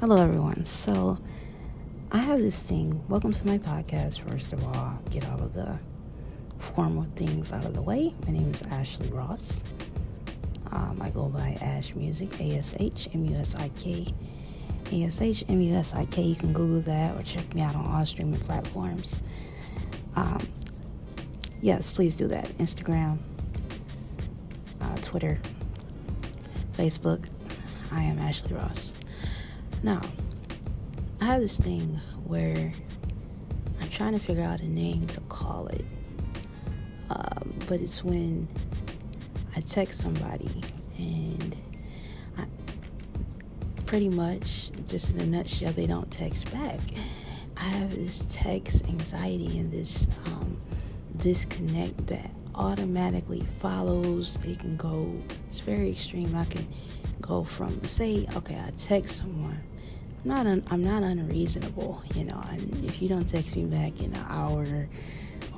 Hello, everyone. So, I have this thing. Welcome to my podcast. First of all, get all of the formal things out of the way. My name is Ashley Ross. Um, I go by Ash Musik, A S H M U S I K. A S H M U S I K. You can Google that or check me out on all streaming platforms. Um, yes, please do that. Instagram, uh, Twitter, Facebook. I am Ashley Ross. Now, I have this thing where I'm trying to figure out a name to call it, um, but it's when I text somebody and I pretty much, just in a nutshell, they don't text back. I have this text anxiety and this um, disconnect that automatically follows. It can go, it's very extreme. I can go from, say, okay, I text someone not un, I'm not unreasonable, you know. And if you don't text me back in an hour,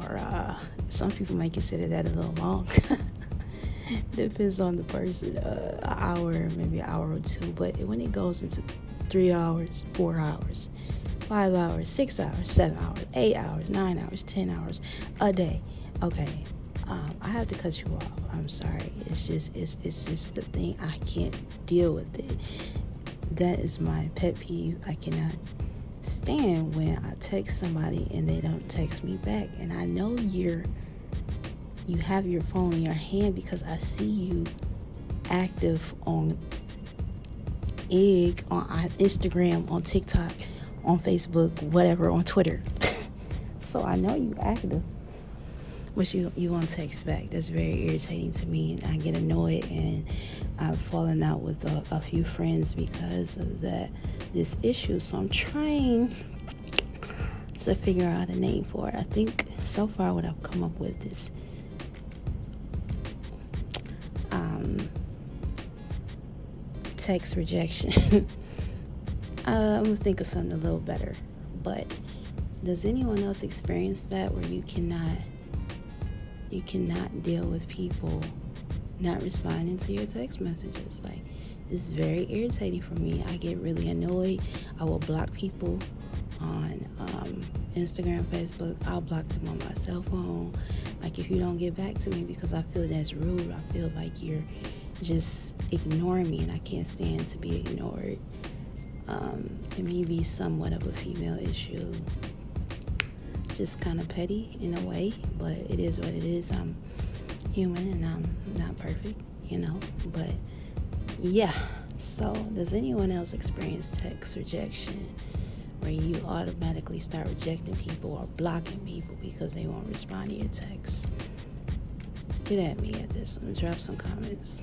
or uh, some people might consider that a little long. Depends on the person, uh, an hour, maybe an hour or two. But when it goes into three hours, four hours, five hours, six hours, seven hours, eight hours, nine hours, ten hours a day, okay, um, I have to cut you off. I'm sorry. It's just it's it's just the thing. I can't deal with it that is my pet peeve. I cannot stand when I text somebody and they don't text me back. And I know you're you have your phone in your hand because I see you active on Egg, on Instagram, on TikTok, on Facebook, whatever, on Twitter. so I know you active. But you you won't text back. That's very irritating to me I get annoyed and I've fallen out with a, a few friends because of that this issue. So I'm trying to figure out a name for it. I think so far what I've come up with is um, text rejection. uh, I'm gonna think of something a little better. But does anyone else experience that where you cannot you cannot deal with people not responding to your text messages. Like, it's very irritating for me. I get really annoyed. I will block people on um, Instagram, Facebook. I'll block them on my cell phone. Like, if you don't get back to me because I feel that's rude, I feel like you're just ignoring me and I can't stand to be ignored. Um, it may be somewhat of a female issue, just kind of petty in a way, but it is what it is. I'm human and I'm not perfect, you know, but yeah. So, does anyone else experience text rejection where you automatically start rejecting people or blocking people because they won't respond to your texts? Get at me at this one. Drop some comments.